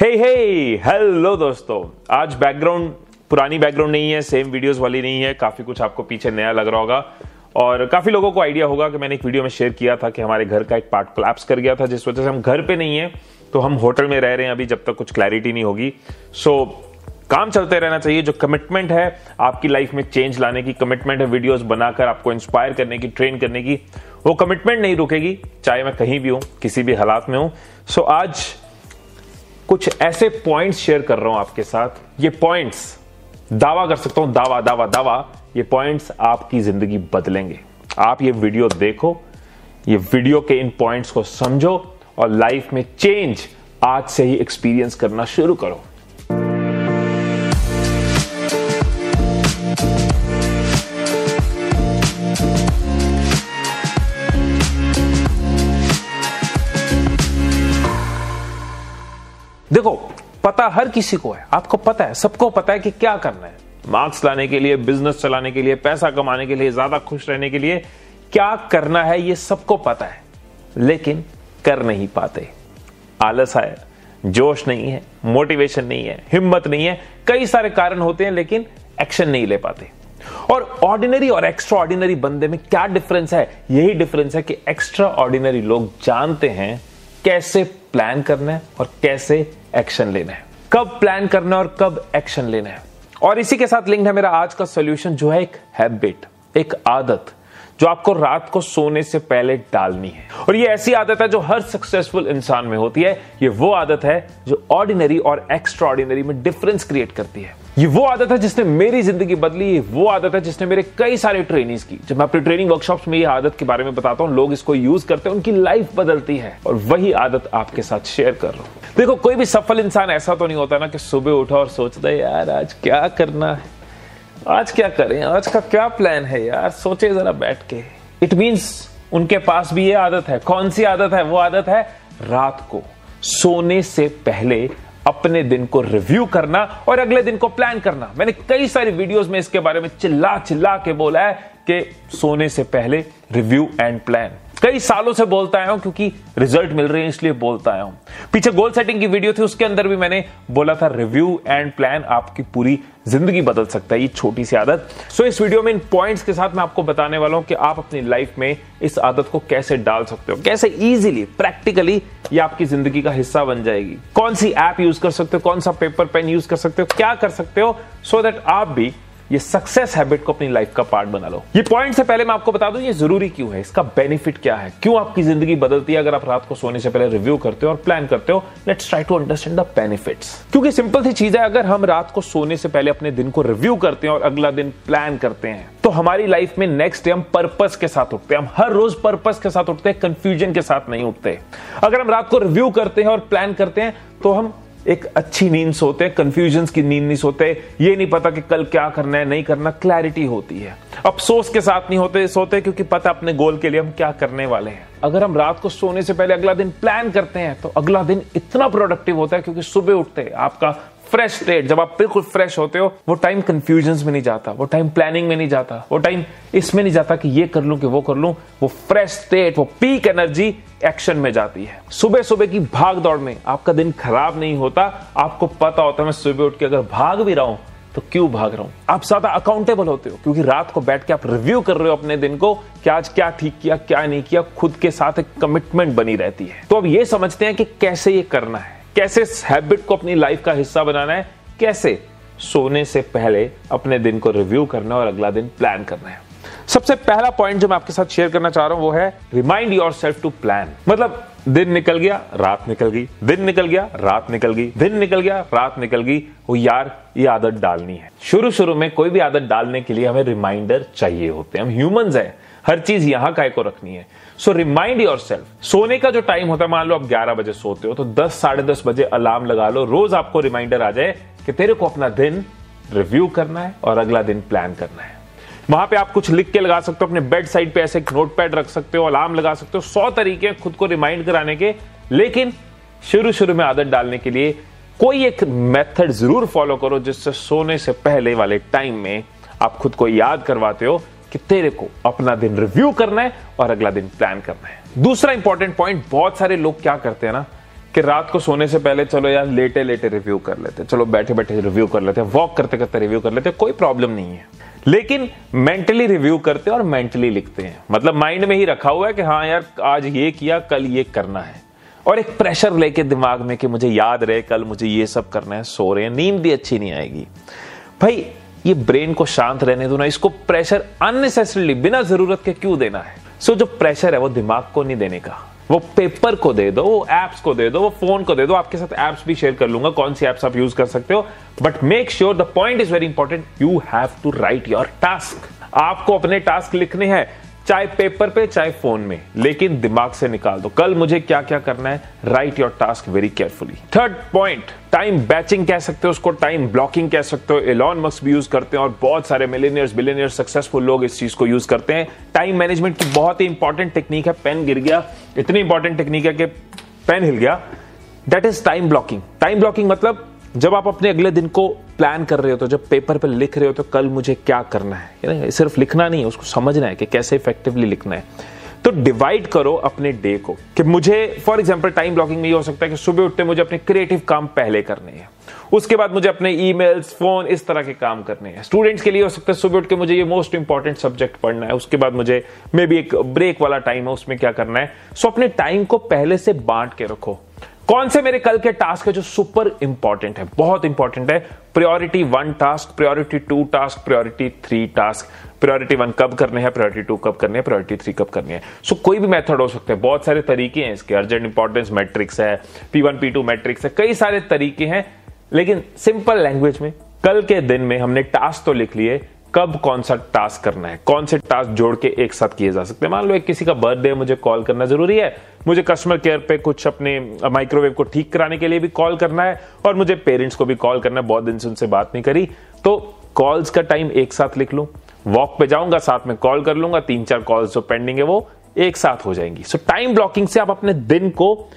हे हे hello दोस्तों। आज background पुरानी बैकग्राउंड नहीं है सेम वीडियोस वाली नहीं है काफ़ी कुछ आपको पीछे नया लग रहा होगा। और काफ़ी लोगों को आइडिया होगा कि मैंने एक वीडियो में शेयर किया था कि हमारे घर का एक पार्ट कोलैप्स कर गया था जिस वजह से हम घर पे नहीं है तो हम होटल में रह रहे हैं अभी जब तक कुछ क्लैरिटी नहीं होगी। सो so, काम चलते रहना चाहिए जो कमिटमेंट है आपकी लाइफ में चेंज लाने की कमिटमेंट है वीडियोस बनाकर आपको इंस्पायर करने की ट्रेन करने की वो कमिटमेंट नहीं रुकेगी चाहे मैं कहीं भी हूँ किसी भी हालात में हूँ। सो so, आज कुछ ऐसे पॉइंट्स शेयर कर रहा हूँ आपके साथ। ये पॉइंट्स दावा कर सकता हूँ, दावा दावा दावा, ये पॉइंट्स आपकी ज़िंदगी बदलेंगे। आप ये वीडियो देखो, ये वीडियो के इन पॉइंट्स को समझो और लाइफ में चेंज आज से ही एक्सपीरियंस करना शुरू करो। पता हर किसी को है, आपको पता है, सबको पता है कि क्या करना है। मार्क्स लाने के लिए, बिज़नेस चलाने के लिए, पैसा कमाने के लिए, ज़्यादा खुश रहने के लिए क्या करना है, ये सबको पता है, लेकिन कर नहीं पाते। आलस है, जोश नहीं है मोटिवेशन नहीं है, हिम्मत नहीं है। कई सारे कारण होते हैं, लेकिन एक्शन नहीं ले पाते। और ऑर्डिनरी और एक्स्ट्रा ऑर्डिनरी बंदे में क्या डिफरेंस है? यही डिफरेंस है कि एक्स्ट्रा ऑर्डिनरी लोग जानते हैं कैसे प्लान करना है और कैसे एक्शन लेना है। कब प्लान करना है और कब एक्शन लेना है। और इसी के साथ लिंक है मेरा आज का सोल्यूशन जो है एक हैबिट एक आदत, जो आपको रात को सोने से पहले डालनी है। और ये ऐसी आदत है जो हर सक्सेसफुल इंसान में होती है। ये वो आदत है जो ऑर्डिनरी और एक्स्ट्रा ऑर्डिनरी में डिफरेंस क्रिएट करती है। ये वो आदत है जिसने मेरी ज़िंदगी बदली। ये वो आदत है जिसने मेरे कई सारे ट्रेनिंग की। जब मैं अपने ट्रेनिंग वर्कशॉप्स में ये आदत के बारे में बताता हूँ, लोग इसको यूज़ करते हैं, उनकी लाइफ बदलती है। और वही आदत आपके साथ शेयर कर रहा हूँ। देखो, कोई भी सफल इंसान ऐसा तो नहीं होता ना कि सुबह उठा और सोचता है, यार, आज क्या करना है? आज क्या करें? आज का क्या प्लान है यार? सोचे जरा बैठ के. इट मीन्स उनके पास भी ये आदत है। कौन सी आदत है? वो आदत है रात को सोने से पहले अपने दिन को रिव्यू करना और अगले दिन को प्लान करना। मैंने कई सारी वीडियोस में इसके बारे में चिल्ला चिल्ला के बोला है कि सोने से पहले रिव्यू एंड प्लान कई सालों से बोलता आया हूँ क्योंकि रिज़ल्ट मिल रहे हैं इसलिए बोलता आया हूँ। पीछे गोल सेटिंग की वीडियो थी उसके अंदर भी मैंने बोला था रिव्यू एंड प्लान आपकी पूरी ज़िंदगी बदल सकता है ये छोटी सी आदत। सो so, इस वीडियो में इन पॉइंट्स के साथ मैं आपको बताने वाला हूँ कि आप अपनी लाइफ में इस आदत को कैसे डाल सकते हो कैसे इजीली प्रैक्टिकली ये आपकी ज़िंदगी का हिस्सा बन जाएगी। कौन सी ऐप यूज़ कर सकते हो कौन सा पेपर पेन यूज़ कर सकते हो क्या कर सकते हो सो so दैट आप भी ये सक्सेस हैबिट को अपनी लाइफ का पार्ट बना लो। ये पॉइंट से पहले मैं आपको बता दूँ, ये ज़रूरी क्यों है? इसका बेनिफिट क्या है? क्यों आपकी ज़िंदगी बदलती है? अगर आप रात को सोने से पहले रिव्यू करते हो और प्लान करते हो let's try to understand the benefits क्योंकि सिंपल सी चीज़ है, अगर हम रात को सोने से पहले अपने दिन को रिव्यू करते हैं और अगला दिन प्लान करते हैं तो हमारी लाइफ में नेक्स्ट डे हम पर्पस के साथ उठते हैं। हम हर रोज पर्पस के साथ उठते हैं कंफ्यूजन के साथ नहीं उठते। अगर हम रात को रिव्यू करते हैं और प्लान करते हैं तो हम एक अच्छी नींद सोते हैं कंफ्यूजन की नींद नहीं सोते, ये नहीं पता कि कल क्या करना है, नहीं करना क्लैरिटी होती है। अफसोस के साथ नहीं होते, सोते, क्योंकि पता अपने गोल के लिए हम क्या करने वाले हैं। अगर हम रात को सोने से पहले अगला दिन प्लान करते हैं तो अगला दिन इतना प्रोडक्टिव होता है, क्योंकि सुबह उठते आपका फ्रेश स्टेट जब आप बिल्कुल फ्रेश होते हो, वो टाइम कंफ्यूजन में नहीं जाता, वो टाइम प्लानिंग में नहीं जाता, वो टाइम इसमें नहीं जाता कि ये कर लूँ कि वो कर लूँ। वो फ्रेश स्टेट वो पीक एनर्जी एक्शन में जाती है। सुबह सुबह की भाग दौड़ में आपका दिन खराब नहीं होता। आपको पता होता है, मैं सुबह उठ के अगर भाग भी रहा हूँ तो क्यों भाग रहा हूँ? आप ज़्यादा अकाउंटेबल होते हो, क्योंकि रात को बैठ के आप रिव्यू कर रहे हो अपने दिन को कि आज क्या ठीक किया, क्या नहीं किया, खुद के साथ एक कमिटमेंट बनी रहती है। तो अब ये समझते हैं कि कैसे ये करना है। कैसे इस हैबिट को अपनी लाइफ का हिस्सा बनाना है? कैसे सोने से पहले अपने दिन को रिव्यू करना और अगला दिन प्लान करना है? सबसे पहला पॉइंट जो मैं आपके साथ शेयर करना चाह रहा हूँ, वो है remind yourself to plan मतलब दिन निकल गया, रात निकल गई, दिन निकल गया, रात निकल गई, दिन निकल गया, रात निकल गई। वो यार, ये आदत डालनी है। शुरू शुरू में कोई भी आदत डालने के लिए हमें रिमाइंडर चाहिए होते हैं। हम ह्यूमंस हैं। हर चीज़ यहाँ काय को रखनी है। सो रिमाइंड योर सेल्फ सोने का जो टाइम होता है, मान लो आप 11 बजे सोते हो तो 10 साढ़े दस बजे अलार्म लगा लो, रोज आपको रिमाइंडर आ जाए कि तेरे को अपना दिन रिव्यू करना है और अगला दिन प्लान करना है। वहाँ पे आप कुछ लिख के लगा सकते हो, अपने बेड साइड पे ऐसे नोट पैड रख सकते हो अलार्म लगा सकते हो, सौ तरीके खुद को रिमाइंड कराने के। लेकिन शुरू शुरू में आदत डालने के लिए कोई एक मेथड ज़रूर फॉलो करो, जिससे सोने से पहले वाले टाइम में आप खुद को याद करवाते हो। कि तेरे को अपना दिन रिव्यू करना है और अगला दिन प्लान करना है। दूसरा इंपॉर्टेंट पॉइंट बहुत सारे लोग क्या करते हैं ना, कि रात को सोने से पहले चलो यार, लेटे लेटे रिव्यू कर लेते हैं। चलो बैठे बैठे रिव्यू कर लेते हैं वॉक करते करते रिव्यू कर लेते हैं, कोई प्रॉब्लम नहीं है। लेकिन मेंटली रिव्यू करते हैं और मेंटली लिखते हैं। मतलब माइंड में ही रखा हुआ है कि हाँ यार, आज ये किया, कल ये करना है। और एक प्रेशर लेके दिमाग में कि मुझे याद रहे, कल मुझे ये सब करना है, सो रहे हैं, नींद भी अच्छी नहीं आएगी। भाई ये ब्रेन को शांत रहने दो ना इसको प्रेशर अननेसेसरीली बिना ज़रूरत के क्यों देना है? सो so, जो प्रेशर है वो दिमाग को नहीं देने का। वो पेपर को दे दो वो एप्स को दे दो वो फ़ोन को दे दो आपके साथ एप्स भी शेयर कर लूँगा कौन सी एप्स आप यूज़ कर सकते हो। But make sure the point is very important you have to write your task आपको अपने टास्क लिखने हैं चाहे पेपर पे, चाहे फ़ोन में, लेकिन दिमाग से निकाल दो। कल मुझे क्या क्या करना है? Write your task very carefully third point time batching कह सकते हो उसको टाइम ब्लॉकिंग कह सकते हो। एलॉन मस्क भी यूज़ करते हैं और बहुत सारे मिलेनियर्स बिलेनियर्स सक्सेसफुल लोग इस चीज़ को यूज़ करते हैं। टाइम मैनेजमेंट की बहुत ही इंपॉर्टेंट टेक्निक है। पेन गिर गया। इतनी इंपॉर्टेंट टेक्निक है कि पेन हिल गया। That is time blocking time blocking मतलब जब आप अपने अगले दिन को प्लान कर रहे हो तो जब पेपर पर लिख रहे हो तो कल मुझे क्या करना है? सिर्फ़ लिखना नहीं है, उसको समझना है कि कैसे इफेक्टिवली लिखना है। तो डिवाइड करो अपने डे को कि मुझे फॉर एग्ज़ाम्पल टाइम ब्लॉकिंग में ये हो सकता है कि सुबह उठते मुझे अपने क्रिएटिव काम पहले करने हैं। उसके बाद मुझे अपने ईमेल्स फ़ोन इस तरह के काम करने हैं। स्टूडेंट्स के लिए हो सकता है सुबह उठ के मुझे ये मोस्ट इंपॉर्टेंट सब्जेक्ट पढ़ना है, उसके बाद मुझे मे बी एक ब्रेक वाला टाइम है, उसमें क्या करना है? सो अपने टाइम को पहले से बांट के रखो। कौन से मेरे कल के टास्क है जो सुपर इंपॉर्टेंट है? बहुत इंपॉर्टेंट है। Priority one task priority two task priority three task priority one कब करने हैं प्रायोरिटी टू कब करने हैं प्रायोरिटी थ्री कब करनी है? सो so, कोई भी मेथड हो सकते हैं। बहुत सारे तरीके हैं इसके। अर्जेंट इंपॉर्टेंस मैट्रिक्स है P one P two matrix है। कई सारे तरीके हैं लेकिन सिंपल लैंग्वेज में कल के दिन में हमने टास्क तो लिख लिए। कब कौन सा टास्क करना है? कौन से टास्क जोड़ के एक साथ किए जा सकते हैं? मान लो एक किसी का बर्थडे मुझे कॉल करना ज़रूरी है। मुझे कस्टमर केयर पे कुछ अपने माइक्रोवेव को ठीक कराने के लिए भी कॉल करना है और मुझे पेरेंट्स को भी कॉल करना है। बहुत दिन से उनसे बात नहीं करी। तो कॉल्स का टाइम एक साथ लिख लू। वॉक पे जाऊँगा, साथ में कॉल कर लूँगा। तीन चार कॉल्स जो पेंडिंग है वो एक साथ हो जाएँगी। सो टाइम ब्लॉकिंग से आप अपने दिन को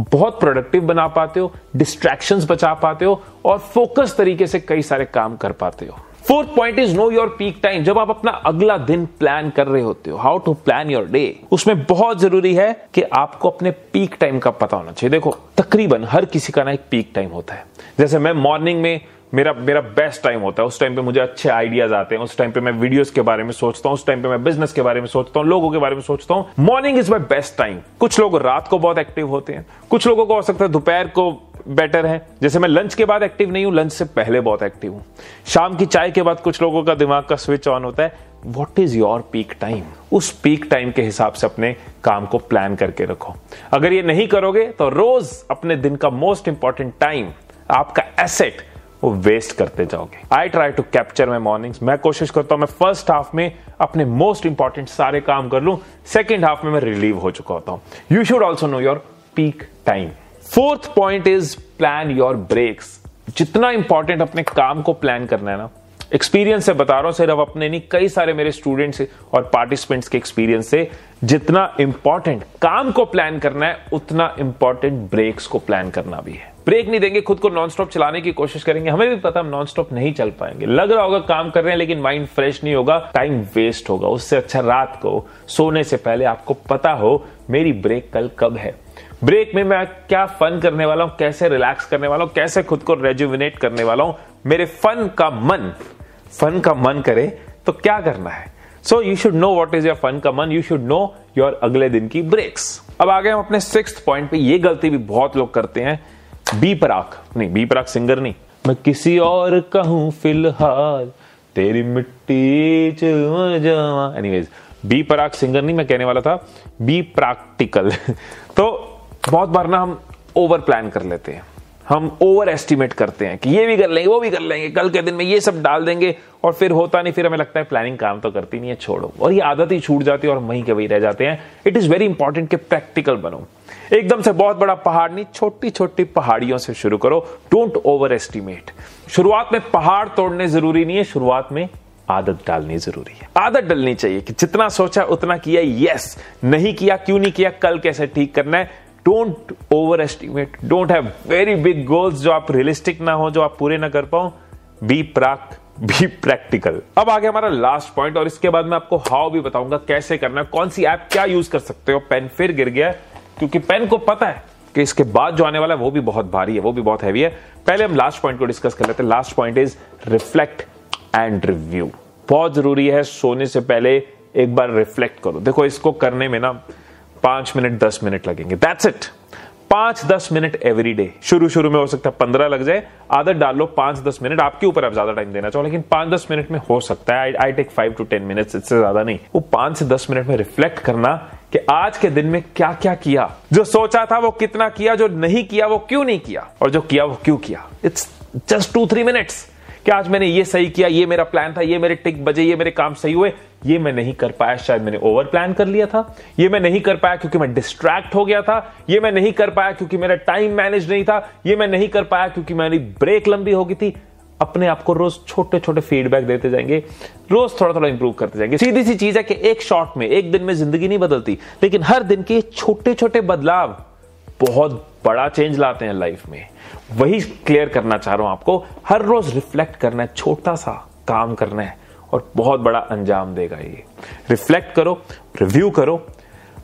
बहुत प्रोडक्टिव बना पाते हो डिस्ट्रैक्शंस बचा पाते हो और फोकस तरीके से कई सारे काम कर पाते हो। Fourth point is know your peak time जब आप अपना अगला दिन प्लान कर रहे होते हो how to plan your day उसमें बहुत ज़रूरी है कि आपको अपने पीक टाइम का पता होना चाहिए। देखो, तकरीबन हर किसी का ना एक पीक टाइम होता है। जैसे मैं मॉर्निंग में मेरा मेरा बेस्ट टाइम होता है, उस टाइम पे मुझे अच्छे आइडियाज़ आते हैं, उस टाइम पे मैं वीडियोस के बारे में सोचता हूँ, उस टाइम पे मैं बिज़नेस के बारे में सोचता हूँ, लोगों के बारे में सोचता हूँ। Morning is my best time कुछ लोग रात को बहुत एक्टिव होते हैं, कुछ लोगों को हो सकता है दोपहर को बेटर है। जैसे मैं लंच के बाद एक्टिव नहीं हूँ लंच से पहले बहुत एक्टिव हूँ। शाम की चाय के बाद कुछ लोगों का दिमाग का स्विच ऑन होता है। What is your peak time उस पीक टाइम के हिसाब से अपने काम को प्लान करके रखो। अगर ये नहीं करोगे तो रोज अपने दिन का मोस्ट इंपॉर्टेंट टाइम आपका एसेट वो वेस्ट करते जाओगे। I try to capture my mornings मैं कोशिश करता हूँ, मैं फ़र्स्ट हाफ़ में अपने मोस्ट इंपॉर्टेंट सारे काम कर लूँ। सेकेंड हाफ़ में मैं रिलीव हो चुका होता हूँ। You should also know your peak time fourth point is plan your breaks. जितना इंपॉर्टेंट अपने काम को प्लान करना है ना. एक्सपीरियंस से बता रहा हूँ, सिर्फ़ अपने नहीं, कई सारे मेरे स्टूडेंट्स और पार्टिसिपेंट्स के एक्सपीरियंस से जितना इंपॉर्टेंट काम को प्लान करना है, उतना इंपॉर्टेंट ब्रेक्स को प्लान करना भी है. ब्रेक नहीं देंगे, खुद को नॉन स्टॉप चलाने की कोशिश करेंगे. हमें भी पता हम नॉन स्टॉप नहीं चल पाएँगे. लग रहा होगा काम कर रहे हैं, लेकिन माइंड फ्रेश नहीं होगा टाइम वेस्ट होगा. उससे अच्छा रात को सोने से पहले आपको पता हो, मेरी ब्रेक कल कब है. ब्रेक में मैं क्या फन करने वाला हूँ, कैसे रिलैक्स करने वाला हूँ, कैसे खुद को रेजुविनेट करने वाला हूँ, मेरे फन का मन फन का मन करे तो क्या करना है? So you should know what is your fun का मन यू शुड नो योर अगले दिन की ब्रेक्स अब आगे हम अपने सिक्स पॉइंट पे, ये गलती भी बहुत लोग करते हैं बी पराक नहीं बी पराक सिंगर नहीं. मैं किसी और कहूँ फ़िलहाल, तेरी मिट्टी एनीवेज बी पराग सिंगर नहीं, मैं कहने वाला था बी प्रैक्टिकल तो बहुत बार ना हम ओवर प्लान कर लेते हैं। हम ओवर एस्टिमेट करते हैं कि ये भी कर लेंगे, वो भी कर लेंगे, कल के दिन में ये सब डाल देंगे और फिर होता नहीं, फिर हमें लगता है प्लानिंग काम तो करती नहीं है, छोड़ो। और ये आदत ही छूट जाती है और वहीं के वही रह जाते हैं। इट इज़ वेरी इंपॉर्टेंट कि प्रैक्टिकल बनो। एकदम से बहुत बड़ा पहाड़ नहीं छोटी छोटी पहाड़ियों से शुरू करो। डोंट ओवर एस्टिमेट शुरुआत में पहाड़ तोड़ने ज़रूरी नहीं है, शुरुआत में आदत डालनी ज़रूरी है। आदत डलनी चाहिए कि जितना सोचा उतना किया यस नहीं किया, क्यों नहीं किया, कल कैसे ठीक करना है? Don't overestimate don't have very big goals जो आप रियलिस्टिक ना हो, जो आप पूरे ना कर पाओ. बी प्राक बी प्रैक्टिकल अब आगे हमारा लास्ट पॉइंट और इसके बाद मैं आपको हाउ भी बताऊँगा, कैसे करना है, कौन सी ऐप क्या यूज़ कर सकते हो. पेन फिर गिर गया, क्योंकि पेन को पता है कि इसके बाद जो आने वाला है, वो भी बहुत भारी है, वो भी बहुत हैवी है. पहले हम लास्ट पॉइंट को डिस्कस कर लेते हैं. Last point is reflect and review बहुत ज़रूरी है सोने से पहले एक बार रिफ्लेक्ट करो. देखो, इसको करने में ना पाँच मिनट, दस मिनट लगेंगे। दैट्स इट पाँच, दस मिनट एवरी डे शुरू शुरू में हो सकता है पंद्रह लग जाए आदत डाल लो, पाँच, दस मिनट, आपके ऊपर आप ज़्यादा टाइम देना चाहो, लेकिन पाँच, दस मिनट में हो सकता है। I take five to ten minute इससे ज़्यादा नहीं। वो पाँच से दस मिनट में रिफ्लेक्ट करना कि आज के दिन में क्या क्या। किया जो सोचा था वो कितना किया, जो नहीं किया वो क्यों नहीं किया, और जो किया वो क्यों किया। It's just two three minutes कि आज मैंने ये सही किया, ये मेरा प्लान था, ये मेरे टिक बजे, ये मेरे काम सही हुए ये मैं नहीं कर पाया, शायद मैंने ओवर प्लान कर लिया था। ये मैं नहीं कर पाया क्योंकि मैं डिस्ट्रैक्ट हो गया था। ये मैं नहीं कर पाया क्योंकि मेरा टाइम मैनेज नहीं था। ये मैं नहीं कर पाया क्योंकि मेरी ब्रेक लंबी हो गई थी। अपने आप को रोज छोटे छोटे फीडबैक देते जाएँगे। रोज थोड़ा थोड़ा इंप्रूव करते जाएँगे। सीधी सी चीज़ है कि एक शॉट में, एक दिन में ज़िंदगी नहीं बदलती, लेकिन हर दिन के छोटे छोटे बदलाव बहुत बड़ा चेंज लाते हैं लाइफ में। वही क्लियर करना चाह रहा हूँ आपको। हर रोज रिफ्लेक्ट करना है, छोटा सा काम करना है। और बहुत बड़ा अंजाम देगा ये। रिफ्लेक्ट करो रिव्यू करो।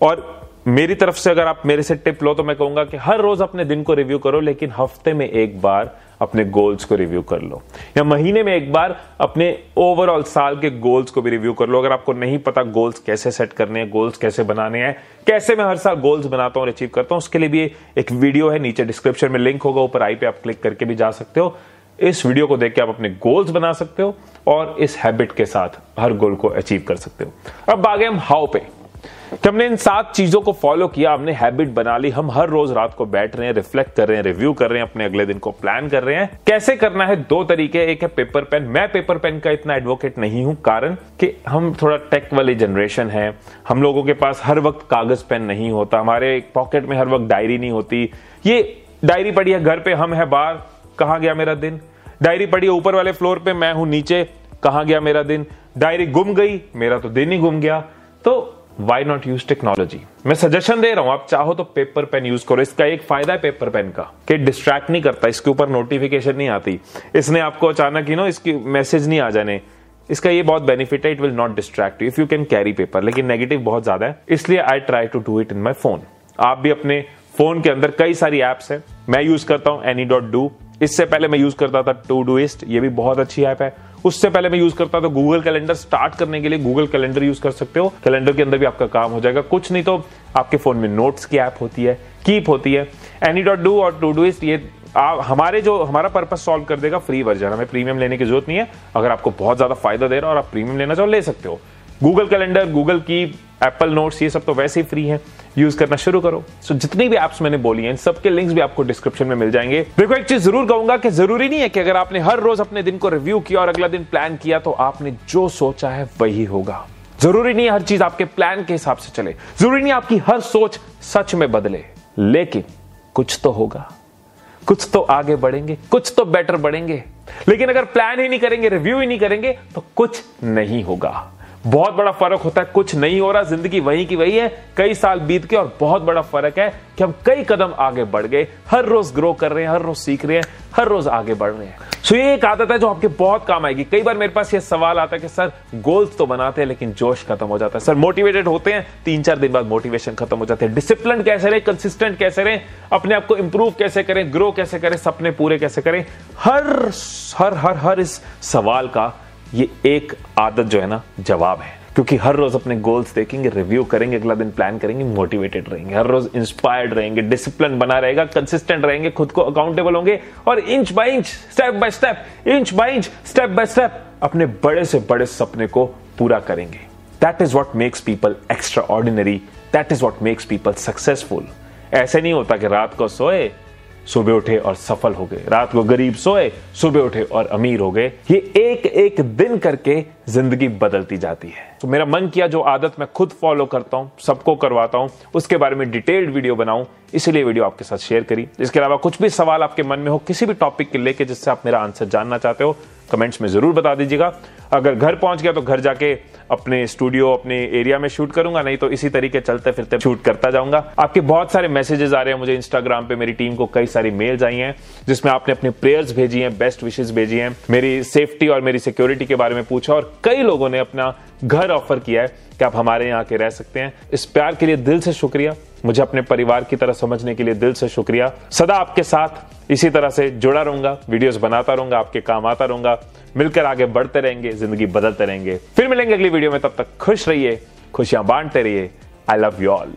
और मेरी तरफ़ से अगर आप मेरे से टिप लो तो मैं कहूँगा कि हर रोज अपने दिन को रिव्यू करो, लेकिन हफ़्ते में एक बार अपने गोल्स को रिव्यू कर लो। या महीने में एक बार अपने ओवरऑल साल के गोल्स को भी रिव्यू कर लो। अगर आपको नहीं पता गोल्स कैसे सेट करने हैं गोल्स कैसे बनाने हैं, कैसे मैं हर साल गोल्स बनाता हूँ और अचीव करता हूँ, उसके लिए भी एक वीडियो है, नीचे डिस्क्रिप्शन में लिंक होगा, ऊपर आई पे आप क्लिक करके भी जा सकते हो। इस वीडियो को देख के आप अपने गोल्स बना सकते हो। और इस हैबिट के साथ हर गोल को अचीव कर सकते हो। अब आगे हम हाउ पे। कि हमने इन सात चीज़ों को फॉलो किया, हमने हैबिट बना ली, हम हर रोज रात को बैठ रहे हैं रिफ्लेक्ट कर रहे हैं रिव्यू कर रहे हैं, अपने अगले दिन को प्लान कर रहे हैं। कैसे करना है? दो तरीके, एक है पेपर पेन मैं पेपर पेन का इतना एडवोकेट नहीं हूँ, कारण कि हम थोड़ा टेक वाली जनरेशन है। हम लोगों के पास हर वक्त कागज़ पेन नहीं होता। हमारे पॉकेट में हर वक्त डायरी नहीं होती। ये डायरी पड़ी है, घर पे हम है, बाहर, कहा गया मेरा दिन? डायरी पड़ी ऊपर वाले फ्लोर पे, मैं हूँ नीचे, कहा गया मेरा दिन? डायरी गुम गई, मेरा तो दिन ही गुम गया। तो वाई नॉट यूज़ टेक्नोलॉजी मैं सजेशन दे रहा हूँ, आप चाहो तो पेपर पेन यूज़ करो, इसका एक फ़ायदा है पेपर पेन का, कि डिस्ट्रैक्ट नहीं करता, इसके ऊपर नोटिफिकेशन नहीं आती। इसने आपको अचानक ही नो इसकी मैसेज नहीं आ जाने। इसका ये बहुत बेनिफिट है it will not distract if you can carry paper लेकिन नेगेटिव बहुत ज़्यादा है, इसलिए I try to do it in my phone आप भी अपने फ़ोन के अंदर कई सारी एप्स है, मैं यूज़ करता हूँ एनी डॉट डू इससे पहले मैं यूज़ करता था टू डूइस्ट ये भी बहुत अच्छी ऐप है। उससे पहले मैं यूज़ करता था गूगल कैलेंडर स्टार्ट करने के लिए गूगल कैलेंडर यूज़ कर सकते हो। कैलेंडर के अंदर भी आपका काम हो जाएगा। कुछ नहीं तो आपके फ़ोन में नोट्स की ऐप होती है कीप होती है। एनी डॉट डू और टू डूइस्ट ये आप, हमारे जो, हमारा पर्पज सॉल्व कर देगा फ्री वर्जन हमें प्रीमियम लेने की ज़रूरत नहीं है। अगर आपको बहुत ज़्यादा फ़ायदा दे रहा है और आप प्रीमियम लेना चाहो, ले सकते हो। गूगल कैलेंडर गूगल की एप्पल नोट्स ये सब तो वैसे ही फ्री है। यूज़ करना शुरू करो। सो so, जितनी भी एप्स मैंने बोली हैं सबके लिंक्स भी आपको डिस्क्रिप्शन में मिल जाएँगे। देखो एक चीज़ ज़रूर कहूँगा कि ज़रूरी नहीं है कि अगर आपने हर रोज अपने दिन को रिव्यू किया और अगला दिन प्लान किया तो आपने जो सोचा है वही होगा। ज़रूरी नहीं हर चीज़ आपके प्लान के हिसाब से चले। ज़रूरी नहीं आपकी हर सोच सच में बदले। लेकिन कुछ तो होगा। कुछ तो आगे बढ़ेंगे कुछ तो बेटर बढ़ेंगे। लेकिन अगर प्लान ही नहीं करेंगे रिव्यू ही नहीं करेंगे तो कुछ नहीं होगा। बहुत बड़ा फ़र्क होता है, कुछ नहीं हो रहा, ज़िंदगी वही की वही है, कई साल बीत के और बहुत बड़ा फ़र्क है कि हम कई कदम आगे बढ़ गए, हर रोज ग्रो कर रहे हैं, हर रोज सीख रहे हैं, हर रोज आगे बढ़ रहे हैं। सो ये एक आदत है जो आपके बहुत काम आएगी। कई बार मेरे पास ये सवाल आता है कि, सर गोल्स तो बनाते हैं, लेकिन जोश खत्म हो जाता है। सर मोटिवेटेड होते हैं, तीन चार दिन बाद मोटिवेशन खत्म हो जाते हैं। डिसिप्लिन कैसे रहे कंसिस्टेंट कैसे रहे, अपने आप को इंप्रूव कैसे करें ग्रो कैसे करें, सपने पूरे कैसे करें? हर हर हर हर इस सवाल का ये एक आदत जो है ना, जवाब है। क्योंकि हर रोज अपने गोल्स देखेंगे रिव्यू करेंगे, अगला दिन प्लान करेंगे मोटिवेटेड रहेंगे। हर रोज इंस्पायर्ड रहेंगे डिसिप्लिन बना रहेगा कंसिस्टेंट रहेंगे, खुद को अकाउंटेबल होंगे और inch by inch step by step inch by inch step by step अपने बड़े से बड़े सपने को पूरा करेंगे। That is what makes people extraordinary that is what makes people successful ऐसे नहीं होता कि रात को सोए सुबह उठे और सफल हो गए। रात को गरीब सोए, सुबह उठे और अमीर हो गए। ये एक एक दिन करके ज़िंदगी बदलती जाती है। तो मेरा मन किया जो आदत मैं खुद फॉलो करता हूँ, सबको करवाता हूँ, उसके बारे में डिटेल्ड वीडियो बनाऊँ, इसलिए वीडियो आपके साथ शेयर करी। इसके अलावा कुछ भी सवाल आपके मन में हो, किसी भी टॉपिक के लेके जिससे आप मेरा आंसर जानना चाहते हो कमेंट्स में ज़रूर बता दीजिएगा। अगर घर पहुँच गया तो घर जाके अपने स्टूडियो, अपने एरिया में शूट करूँगा, नहीं तो इसी तरीके चलते फिरते शूट करता जाऊँगा। आपके बहुत सारे मैसेजेस आ रहे हैं मुझे इंस्टाग्राम पे, मेरी टीम को कई सारी मेल्स आई हैं, जिसमें आपने अपने प्रेयर्स भेजी हैं, बेस्ट विशेष भेजी हैं, मेरी सेफ्टी और मेरी सिक्योरिटी के बारे में पूछा और कई लोगों ने अपना घर ऑफ़र किया है कि आप हमारे यहाँ के रह सकते हैं। इस प्यार के लिए दिल से शुक्रिया। मुझे अपने परिवार की तरह समझने के लिए दिल से शुक्रिया। सदा आपके साथ इसी तरह से जुड़ा रहूँगा वीडियोस बनाता रहूँगा, आपके काम आता रहूँगा, मिलकर आगे बढ़ते रहेंगे, ज़िंदगी बदलते रहेंगे। फिर मिलेंगे अगली वीडियो में, तब तक खुश रहिए, खुशियाँ बांटते रहिए। I love you all